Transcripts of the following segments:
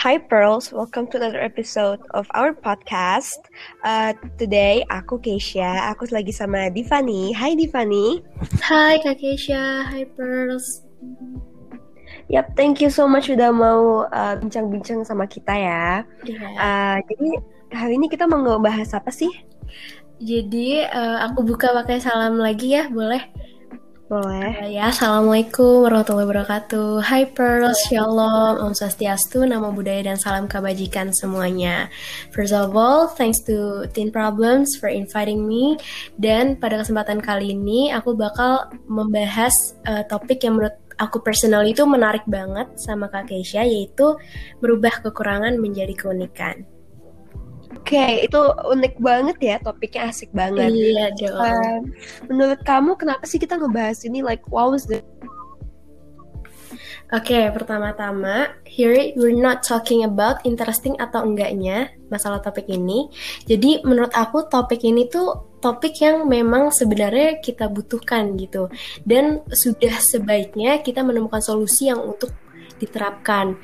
Hi Pearls, welcome to another episode of our podcast. Uh, today aku Keisha, aku lagi sama Divani. Hai Divani. Hai Kak Keisha, hi Pearls. Yap, thank you so much udah mau uh, bincang-bincang sama kita ya. Yeah. Uh, jadi hari ini kita mau ngebahas apa sih? Jadi uh, aku buka pakai salam lagi ya, boleh? Boleh. Ya, Assalamualaikum warahmatullahi wabarakatuh. Hai Pearls, Shalom, Om Swastiastu, Nama Budaya dan Salam Kebajikan semuanya. First of all, thanks to Teen Problems for inviting me. Dan pada kesempatan kali ini, aku bakal membahas uh, topik yang menurut aku personal itu menarik banget sama Kak Keisha, yaitu merubah kekurangan menjadi keunikan. Oke, okay, itu unik banget ya, topiknya asik banget. Iya dong. Uh, menurut kamu kenapa sih kita ngebahas ini? Like, what was the Oke, okay, pertama-tama, here we're not talking about interesting atau enggaknya masalah topik ini. Jadi menurut aku topik ini tuh topik yang memang sebenarnya kita butuhkan gitu. Dan sudah sebaiknya kita menemukan solusi yang untuk diterapkan.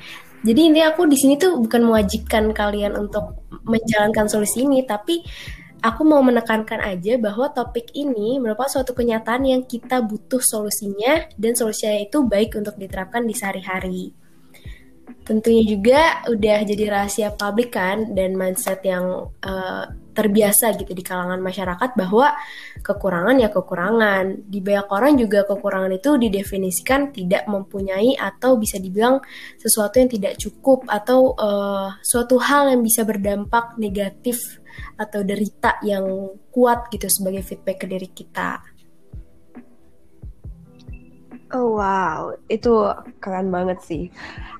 Jadi ini aku di sini tuh bukan mewajibkan kalian untuk menjalankan solusi ini, tapi aku mau menekankan aja bahwa topik ini merupakan suatu kenyataan yang kita butuh solusinya dan solusinya itu baik untuk diterapkan di sehari-hari. Tentunya juga udah jadi rahasia publik kan dan mindset yang uh, terbiasa gitu di kalangan masyarakat bahwa kekurangan ya kekurangan. Di banyak orang juga kekurangan itu didefinisikan tidak mempunyai atau bisa dibilang sesuatu yang tidak cukup atau uh, suatu hal yang bisa berdampak negatif atau derita yang kuat gitu sebagai feedback ke diri kita. Oh wow, itu keren banget sih.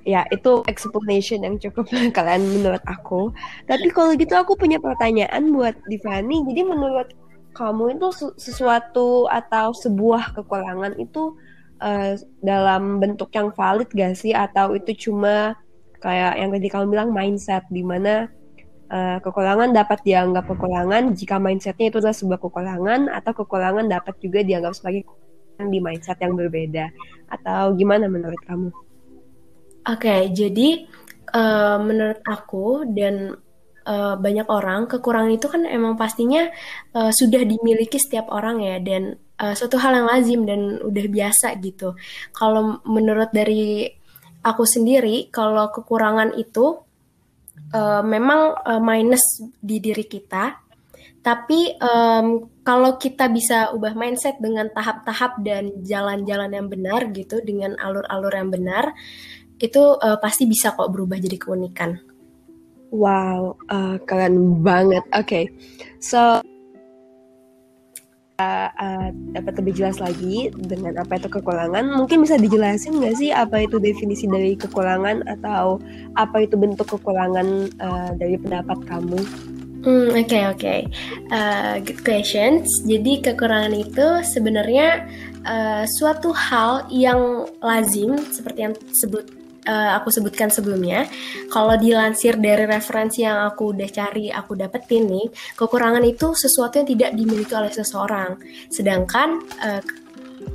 Ya, itu explanation yang cukup kalian menurut aku. Tapi kalau gitu aku punya pertanyaan buat Divani. Jadi menurut kamu itu sesuatu atau sebuah kekurangan itu uh, dalam bentuk yang valid gak sih? Atau itu cuma kayak yang tadi kamu bilang mindset, di mana uh, kekurangan dapat dianggap kekurangan jika mindsetnya itu adalah sebuah kekurangan atau kekurangan dapat juga dianggap sebagai di mindset yang berbeda atau gimana menurut kamu? Oke, okay, jadi uh, menurut aku dan uh, banyak orang kekurangan itu kan emang pastinya uh, sudah dimiliki setiap orang ya dan uh, suatu hal yang lazim dan udah biasa gitu. Kalau menurut dari aku sendiri, kalau kekurangan itu uh, memang uh, minus di diri kita tapi um, kalau kita bisa ubah mindset dengan tahap-tahap dan jalan-jalan yang benar gitu, dengan alur-alur yang benar, itu uh, pasti bisa kok berubah jadi keunikan. Wow, uh, keren banget. Oke, okay. so uh, uh, dapat lebih jelas lagi dengan apa itu kekurangan. Mungkin bisa dijelasin nggak sih apa itu definisi dari kekurangan atau apa itu bentuk kekurangan uh, dari pendapat kamu? Hmm, oke oke. Okay. Uh, good questions. Jadi kekurangan itu sebenarnya uh, suatu hal yang lazim seperti yang sebut uh, aku sebutkan sebelumnya. Kalau dilansir dari referensi yang aku udah cari, aku dapetin nih, kekurangan itu sesuatu yang tidak dimiliki oleh seseorang. Sedangkan uh,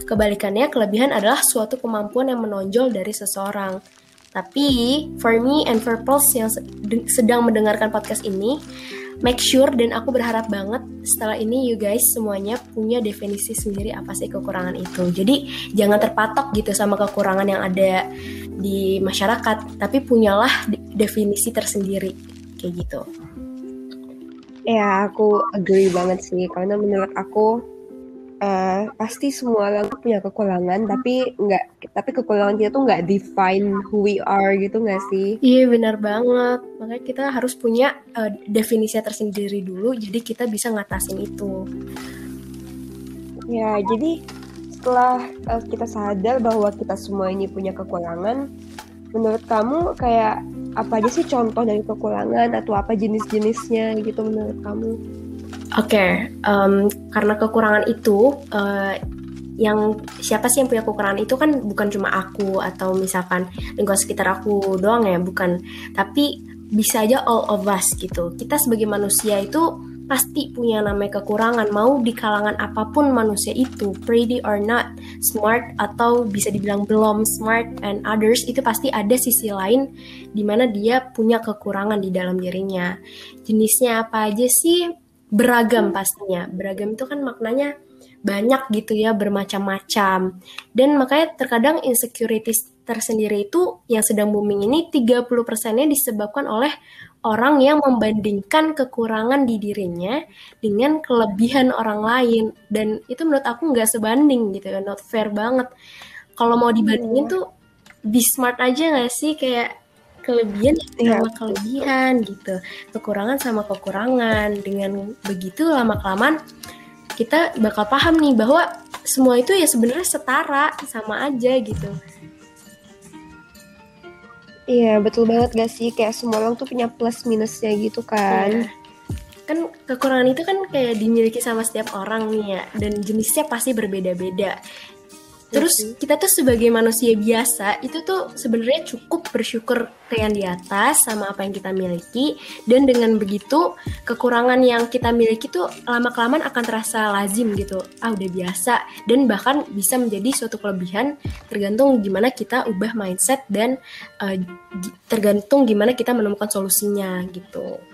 kebalikannya kelebihan adalah suatu kemampuan yang menonjol dari seseorang. Tapi for me and for Pulse yang sedang mendengarkan podcast ini, make sure dan aku berharap banget setelah ini you guys semuanya punya definisi sendiri apa sih kekurangan itu. Jadi jangan terpatok gitu sama kekurangan yang ada di masyarakat, tapi punyalah definisi tersendiri kayak gitu. Ya, aku agree banget sih karena menurut aku uh, pasti semua orang punya kekurangan tapi nggak tapi kekurangan kita tuh nggak define who we are gitu nggak sih? Iya benar banget. Makanya kita harus punya uh, definisi tersendiri dulu jadi kita bisa ngatasin itu. Ya jadi setelah uh, kita sadar bahwa kita semua ini punya kekurangan menurut kamu kayak apa aja sih contoh dari kekurangan atau apa jenis-jenisnya gitu menurut kamu okay, um, karena kekurangan itu uh, yang siapa sih yang punya kekurangan itu kan bukan cuma aku atau misalkan lingkungan sekitar aku doang ya, bukan. Tapi bisa aja all of us gitu. Kita sebagai manusia itu pasti punya namanya kekurangan mau di kalangan apa pun manusia itu pretty or not smart atau bisa dibilang belum smart and others itu pasti ada sisi lain di mana dia punya kekurangan di dalam dirinya jenisnya apa aja sih beragam pastinya. Beragam itu kan maknanya banyak gitu ya bermacam-macam. Dan makanya terkadang insecurities tersendiri itu yang sedang booming ini 30%-nya disebabkan oleh orang yang membandingkan kekurangan di dirinya dengan kelebihan orang lain. Dan itu menurut aku nggak sebanding gitu kan not fair banget. Kalau mau dibandingin tuh be smart aja nggak sih? Kayak kelebihan sama yeah. kelebihan gitu kekurangan sama kekurangan dengan begitu lama kelamaan kita bakal paham nih bahwa semua itu ya sebenarnya setara sama aja gitu Iya betul banget gak sih kayak semua orang tuh punya plus minusnya gitu kan. Iya. Kan kekurangan itu kan kayak dimiliki sama setiap orang nih ya dan jenisnya pasti berbeda-beda. Terus iya kita tuh sebagai manusia biasa itu tuh sebenarnya cukup bersyukur ke yang di atas sama apa yang kita miliki dan dengan begitu kekurangan yang kita miliki tuh lama kelamaan akan terasa lazim gitu. Ah udah biasa dan bahkan bisa menjadi suatu kelebihan tergantung gimana kita ubah mindset dan uh, tergantung gimana kita menemukan solusinya gitu.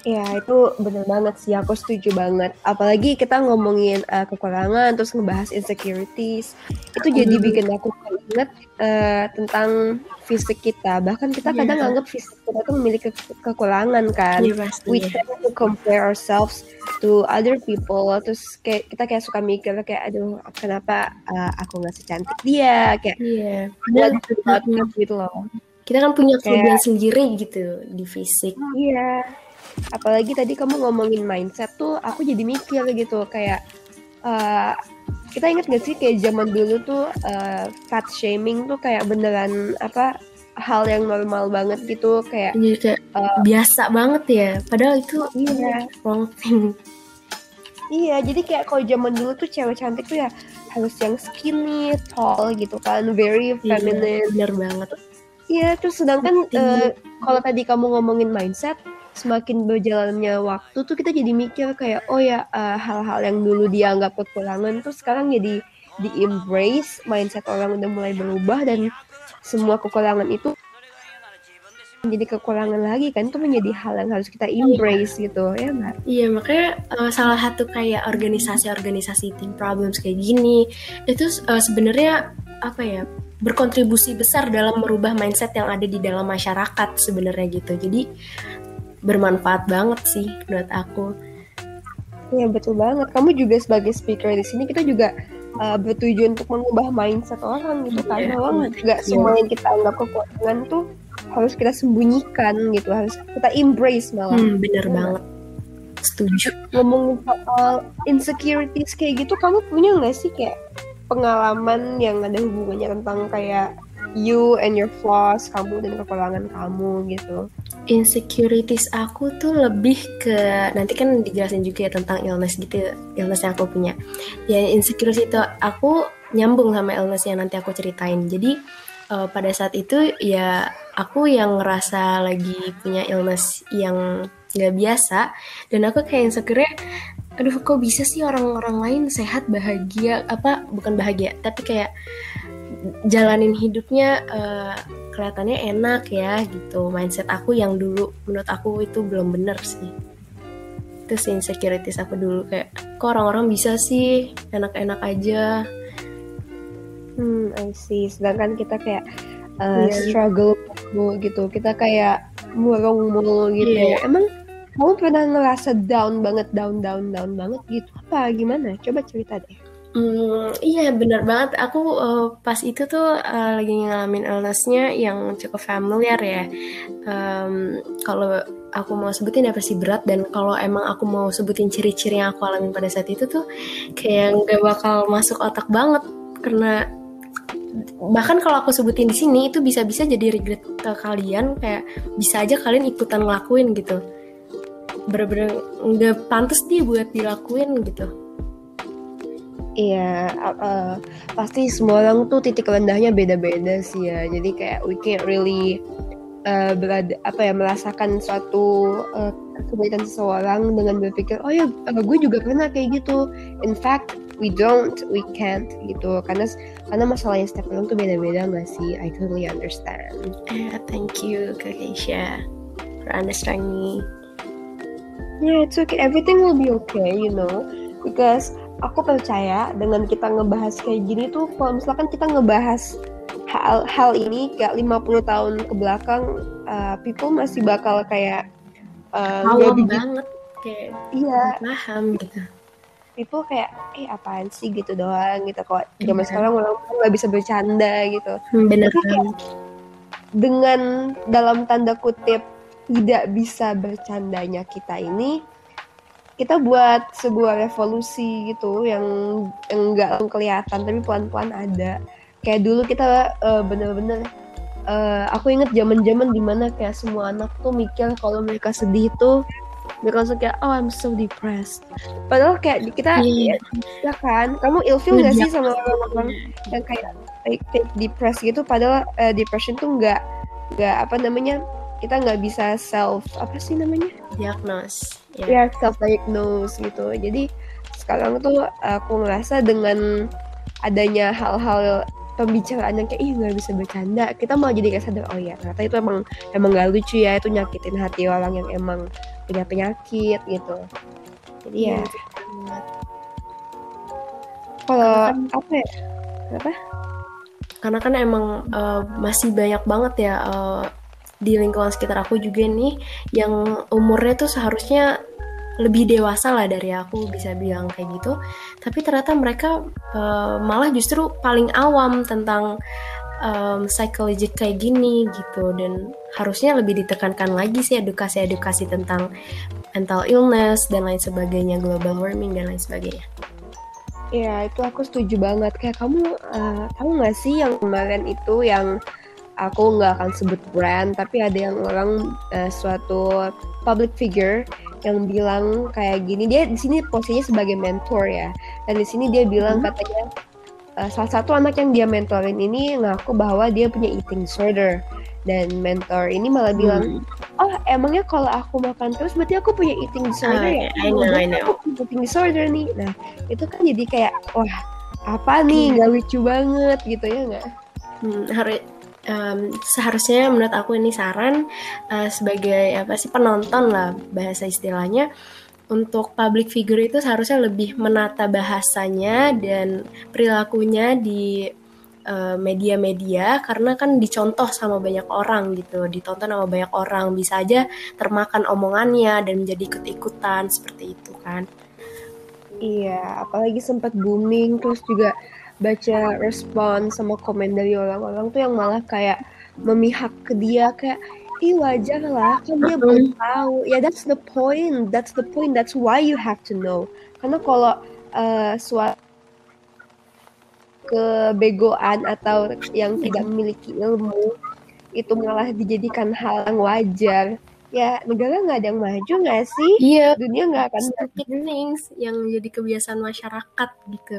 Ya itu bener banget sih, aku setuju banget. Apalagi kita ngomongin uh, kekurangan, terus ngebahas insecurities, itu jadi hmm. bikin aku inget uh, tentang fisik kita. Bahkan kita yeah. kadang anggap fisik kita tuh memiliki ke kekurangan kan. Yeah, We tend to compare ourselves to other people. Terus kayak kita kayak suka mikir kayak, aduh kenapa uh, aku nggak secantik dia, kayak yeah. Iya. gitu loh. Kita kan punya kelebihan sendiri gitu di fisik. Iya. Yeah apalagi tadi kamu ngomongin mindset tuh aku jadi mikir gitu kayak uh, kita ingat gak sih kayak zaman dulu tuh uh, fat shaming tuh kayak beneran apa hal yang normal banget gitu kayak, iya, kayak uh, biasa banget ya. Padahal itu iya. wrong thing. Iya jadi kayak kalau zaman dulu tuh cewek cantik tuh ya harus yang skinny tall gitu kan very iya, feminine. iya, bener banget. Iya terus sedangkan uh, kalau tadi kamu ngomongin mindset semakin berjalannya waktu tuh kita jadi mikir kayak oh ya eh, hal-hal yang dulu dianggap kekurangan tuh sekarang jadi di embrace mindset orang udah mulai berubah dan semua kekurangan itu menjadi kekurangan lagi kan itu menjadi hal yang harus kita embrace iya. gitu ya nggak? Iya makanya uh, salah satu kayak organisasi-organisasi team problems kayak gini itu uh, sebenarnya apa ya berkontribusi besar dalam merubah mindset yang ada di dalam masyarakat sebenarnya gitu. Jadi bermanfaat banget sih menurut aku. Iya betul banget. Kamu juga sebagai speaker di sini kita juga uh, bertujuan untuk mengubah mindset orang gitu kan. Yeah. Bahwa nggak yeah. semua yang kita anggap kekurangan tuh harus kita sembunyikan gitu, harus kita embrace malah. Hmm, bener ya. banget. Setuju. Ngomongin soal insecurities kayak gitu, kamu punya nggak sih kayak pengalaman yang ada hubungannya tentang kayak you and your flaws, kamu dan kekurangan kamu gitu? Insecurities aku tuh lebih ke nanti kan dijelasin juga ya tentang illness gitu illness yang aku punya. Ya insecurities itu aku nyambung sama illness yang nanti aku ceritain. Jadi uh, pada saat itu ya aku yang ngerasa lagi punya illness yang nggak biasa. Dan aku kayak insecure aduh kok bisa sih orang-orang lain sehat bahagia? Apa bukan bahagia tapi kayak jalanin hidupnya uh, kelihatannya enak ya gitu. Mindset aku yang dulu menurut aku itu belum bener sih. Itu sih insecurities aku dulu kayak kok orang-orang bisa sih? Enak-enak aja. Hmm I see. Sedangkan kita kayak uh, yeah. struggle gitu. Kita kayak murung mulu gitu yeah. emang kamu pernah ngerasa down banget down down down banget gitu? Apa gimana? Coba cerita deh Hmm, iya benar banget. Aku uh, pas itu tuh uh, lagi ngalamin illnessnya yang cukup familiar ya. Um, kalau aku mau sebutin apa sih berat dan kalau emang aku mau sebutin ciri-ciri yang aku alamin pada saat itu tuh kayak nggak bakal masuk otak banget karena bahkan kalau aku sebutin di sini itu bisa-bisa jadi regret ke kalian kayak bisa aja kalian ikutan ngelakuin gitu bener-bener nggak pantas nih buat dilakuin gitu Iya, uh, pasti semua orang tuh titik rendahnya beda-beda sih ya. Jadi kayak we can't really uh, berada apa ya merasakan suatu uh, kesulitan seseorang dengan berpikir oh ya uh, gue juga pernah kayak gitu. In fact we don't we can't gitu. Karena karena masalahnya setiap orang tuh beda-beda nggak sih? I totally understand. Yeah thank you Kak Keisha for understanding me. Yeah it's okay. Everything will be okay you know? Because aku percaya dengan kita ngebahas kayak gini tuh kalau misalkan kita ngebahas hal hal ini kayak 50 tahun ke belakang uh, people masih bakal kayak uh, awam banget kayak iya. paham gitu. People kayak eh apaan sih? gitu doang gitu. Kok zaman sekarang orang nggak bisa bercanda gitu. Hmm, bener dengan dalam tanda kutip tidak bisa bercandanya kita ini kita buat sebuah revolusi gitu yang enggak kelihatan tapi pelan-pelan ada. Kayak dulu kita uh, bener-bener uh, aku inget zaman-zaman di mana kayak semua anak tuh mikir kalau mereka sedih tuh mereka langsung kayak oh I'm so depressed. Padahal kayak kita yeah. ya, ya kan? Kamu ilfeel gak sih sama orang-orang yang kayak like, take depressed gitu? Padahal uh, depression tuh nggak nggak apa namanya kita nggak bisa self apa sih namanya? Diagnose ya yeah. yeah, self diagnose gitu. Jadi sekarang tuh aku ngerasa dengan adanya hal-hal pembicaraan yang kayak ih nggak bisa bercanda kita mau jadi kayak sadar oh ya ternyata itu emang emang gak lucu ya itu nyakitin hati orang yang emang punya penyakit gitu. Jadi ya. Iya, kalau kan, apa ya? Apa? Karena kan emang uh, masih banyak banget ya uh, di lingkungan sekitar aku juga nih yang umurnya tuh seharusnya lebih dewasa lah dari aku bisa bilang kayak gitu. Tapi ternyata mereka uh, malah justru paling awam tentang um, psikologi kayak gini gitu. Dan harusnya lebih ditekankan lagi sih edukasi-edukasi tentang mental illness dan lain sebagainya global warming dan lain sebagainya. Iya itu aku setuju banget. Kayak kamu uh, tahu nggak sih yang kemarin itu yang aku nggak akan sebut brand tapi ada yang orang uh, suatu public figure yang bilang kayak gini dia di sini posisinya sebagai mentor ya dan di sini dia bilang hmm. katanya uh, salah satu anak yang dia mentorin ini ngaku bahwa dia punya eating disorder dan mentor ini malah bilang hmm. oh emangnya kalau aku makan terus berarti aku punya eating disorder uh, ya I know, I know. aku punya eating disorder nih nah itu kan jadi kayak wah apa nih hmm. nggak lucu banget gitu ya nggak hmm, harus um, seharusnya menurut aku ini saran uh, sebagai apa sih penonton lah bahasa istilahnya. Untuk public figure itu seharusnya lebih menata bahasanya dan perilakunya di eh, media-media. Karena kan dicontoh sama banyak orang gitu, ditonton sama banyak orang, bisa aja termakan omongannya dan menjadi ikut-ikutan seperti itu kan. Iya, apalagi sempat booming terus juga baca respon sama komen dari orang-orang tuh yang malah kayak memihak ke dia kayak ih wajar lah kan dia belum tahu. Ya that's the point that's the point that's why you have to know. Karena kalau uh, suatu kebegoan atau yang tidak memiliki ilmu itu malah dijadikan hal yang wajar. Ya negara nggak ada yang maju nggak sih? Iya. Dunia nggak akan things yang jadi kebiasaan masyarakat gitu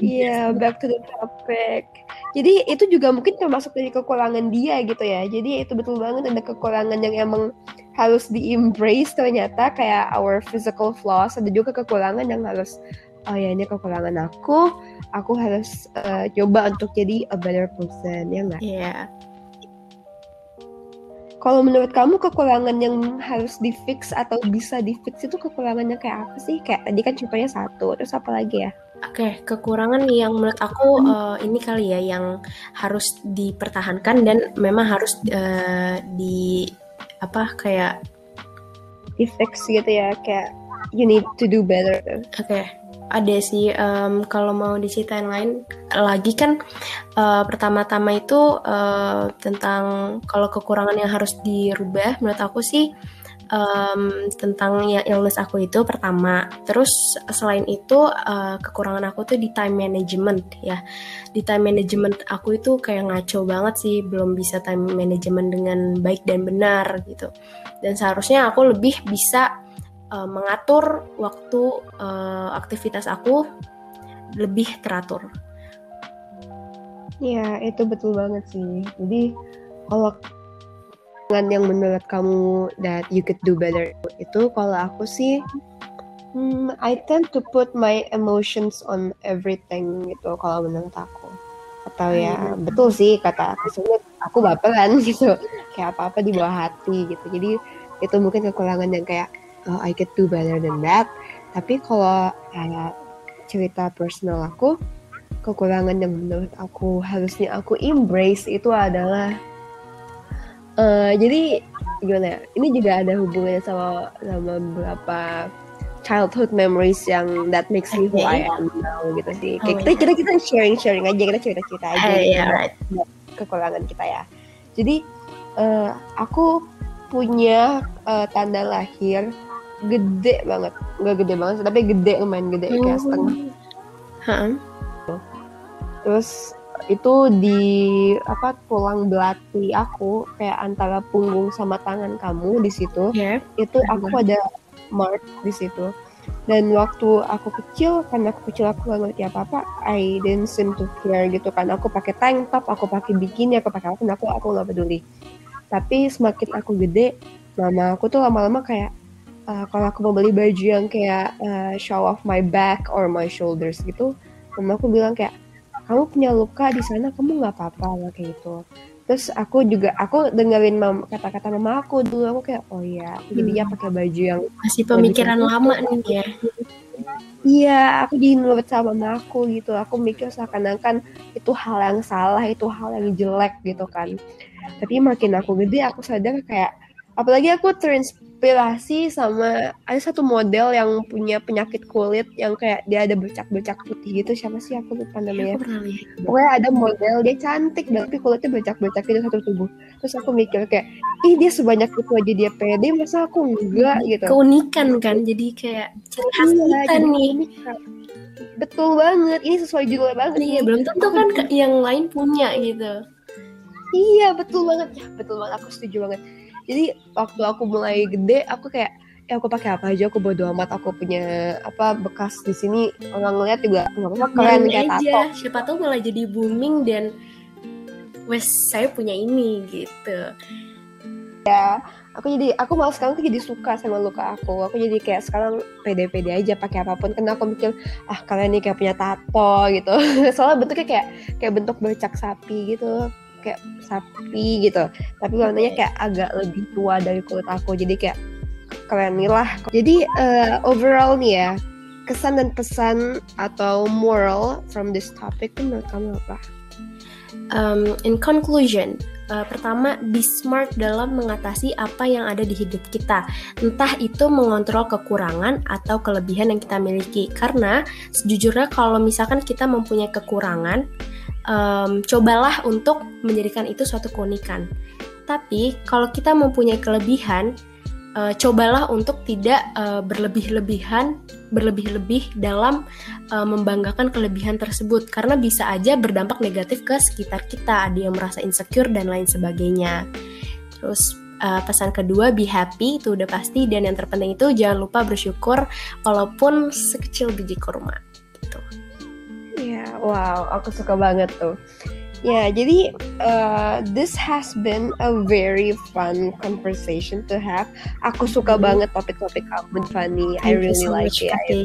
Iya, yeah, back to the topic. Jadi itu juga mungkin termasuk dari kekurangan dia gitu ya. Jadi itu betul banget ada kekurangan yang emang harus di-embrace ternyata kayak our physical flaws. Ada juga kekurangan yang harus oh ya ini kekurangan aku. Aku harus uh, coba untuk jadi a better person ya nggak? Iya. Yeah. Kalau menurut kamu kekurangan yang harus di fix atau bisa di fix itu kekurangannya kayak apa sih? Kayak tadi kan contohnya satu, terus apa lagi ya? Oke, okay, kekurangan yang menurut aku uh, ini kali ya yang harus dipertahankan dan memang harus uh, di apa kayak di fix gitu ya kayak you need to do better. Oke, okay. ada sih um, kalau mau diceritain lain lagi kan uh, pertama-tama itu uh, tentang kalau kekurangan yang harus dirubah menurut aku sih um, tentang yang illness aku itu pertama. Terus selain itu uh, kekurangan aku tuh di time management ya. Di time management aku itu kayak ngaco banget sih, belum bisa time management dengan baik dan benar gitu. Dan seharusnya aku lebih bisa uh, mengatur waktu uh, aktivitas aku lebih teratur. Iya, itu betul banget sih. Jadi kalau yang menurut kamu that you could do better. Itu kalau aku sih hmm, I tend to put my emotions on everything gitu kalau menurut aku. Atau ya hmm. betul sih kata aku aku baperan gitu. Kayak apa apa di bawah hati gitu. Jadi itu mungkin kekurangan yang kayak oh, I could do better than that. Tapi kalau kayak cerita personal aku kekurangan yang menurut aku harusnya aku embrace itu adalah uh, jadi gimana ya ini juga ada hubungannya sama sama beberapa childhood memories yang that makes me who I am now gitu sih. Kayak oh, kita kita kita sharing sharing aja kita cerita cerita aja hey, yeah, right. kekurangan kita ya. Jadi uh, aku punya uh, tanda lahir gede banget. Nggak gede banget tapi gede lumayan gede hmm. kayak setengah. Huh? terus itu di apa tulang belati aku kayak antara punggung sama tangan kamu di situ yeah. itu aku ada mark di situ. Dan waktu aku kecil karena aku kecil aku gak ngerti apa apa I didn't seem to care gitu kan. Aku pakai tank top aku pakai bikini aku pakai apa aku aku nggak peduli. Tapi semakin aku gede mama aku tuh lama-lama kayak uh, kalau aku mau beli baju yang kayak uh, show off my back or my shoulders gitu mama aku bilang kayak kamu punya luka di sana kamu nggak apa-apa kayak gitu. Terus aku juga aku dengerin kata-kata mama aku dulu aku kayak oh iya aku jadi ya pakai baju yang masih pemikiran lama nih ya. Iya aku jadi nurut sama mama aku gitu. Aku mikir seakan-akan itu hal yang salah itu hal yang jelek gitu kan. Tapi makin aku gede aku sadar kayak apalagi aku terins terinspirasi sama ada satu model yang punya penyakit kulit yang kayak dia ada bercak-bercak putih gitu. Siapa sih? Aku lupa namanya. pokoknya ada model dia cantik tapi kulitnya bercak-bercak gitu satu tubuh. Terus aku mikir kayak ih dia sebanyak itu aja dia pede masa aku enggak? gitu. Keunikan kan jadi kayak ciri khas iya, kita nih. unikan. betul banget ini sesuai judul banget iya belum tentu kan yang lain punya gitu. Iya betul banget. Ya betul banget aku setuju banget jadi waktu aku mulai gede aku kayak ya aku pakai apa aja? Aku bodo amat aku punya apa bekas di sini. Orang ngeliat juga nggak apa keren kayak aja. tato. Siapa tahu malah jadi booming dan wes saya punya ini gitu. Ya aku jadi aku malah sekarang tuh jadi suka sama luka aku. Aku jadi kayak sekarang pede-pede aja pakai apa pun. Karena aku mikir ah kalian nih kayak punya tato gitu. Soalnya bentuknya kayak kayak bentuk bercak sapi gitu kayak sapi gitu tapi warnanya kayak agak lebih tua dari kulit aku jadi kayak keren nih lah jadi uh, overall nih ya kesan dan pesan atau moral from this topic itu menurut kamu apa? Um, in conclusion, uh, pertama be smart dalam mengatasi apa yang ada di hidup kita. Entah itu mengontrol kekurangan atau kelebihan yang kita miliki. Karena sejujurnya kalau misalkan kita mempunyai kekurangan, um, cobalah untuk menjadikan itu suatu keunikan. Tapi kalau kita mempunyai kelebihan, uh, cobalah untuk tidak uh, berlebih-lebihan, berlebih-lebih dalam uh, membanggakan kelebihan tersebut, karena bisa aja berdampak negatif ke sekitar kita, ada yang merasa insecure dan lain sebagainya. Terus uh, pesan kedua be happy itu udah pasti dan yang terpenting itu jangan lupa bersyukur walaupun sekecil biji kurma gitu. Wow, aku suka banget tuh. Ya, jadi uh, this has been a very fun conversation to have. Aku suka mm-hmm. banget topik-topik kamu, Fanny. I really so like it. I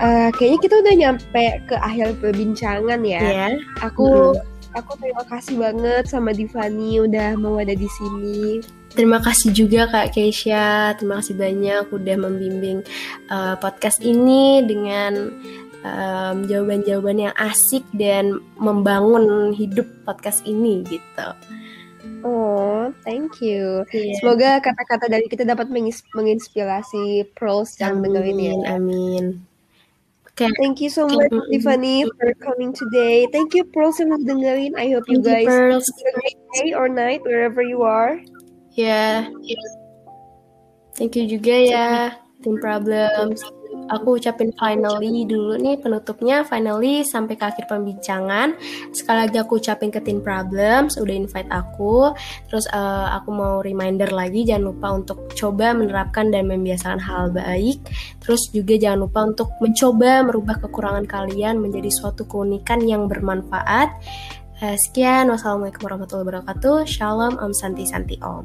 Uh, kayaknya kita udah nyampe ke akhir perbincangan ya. Yeah. Aku mm-hmm. aku terima kasih banget sama Divani udah mau ada di sini. Terima kasih juga Kak Keisha, terima kasih banyak udah membimbing uh, podcast ini dengan um, jawaban-jawaban yang asik dan membangun hidup podcast ini gitu. Oh, thank you. Yeah. Semoga kata-kata dari kita dapat menginspirasi pros yang dengerin ya. Amin. Okay. Thank you so much, mm-hmm. Tiffany, for coming today. Thank you, pros yang dengerin. I hope thank you guys you, have a great day or night wherever you are. Yeah. Thank you juga ya, Tim Problems. Aku ucapin finally dulu nih penutupnya finally sampai ke akhir pembincangan. Sekali lagi aku ucapin ke Tim Problems udah invite aku. Terus uh, aku mau reminder lagi jangan lupa untuk coba menerapkan dan membiasakan hal baik. Terus juga jangan lupa untuk mencoba merubah kekurangan kalian menjadi suatu keunikan yang bermanfaat Uh, sekian, wassalamualaikum warahmatullahi wabarakatuh. Shalom, Om Santi Santi Om.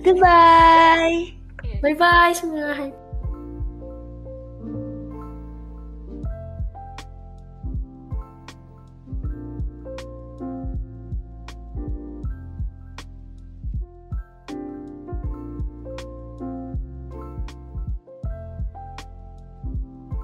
Goodbye. Bye bye semua.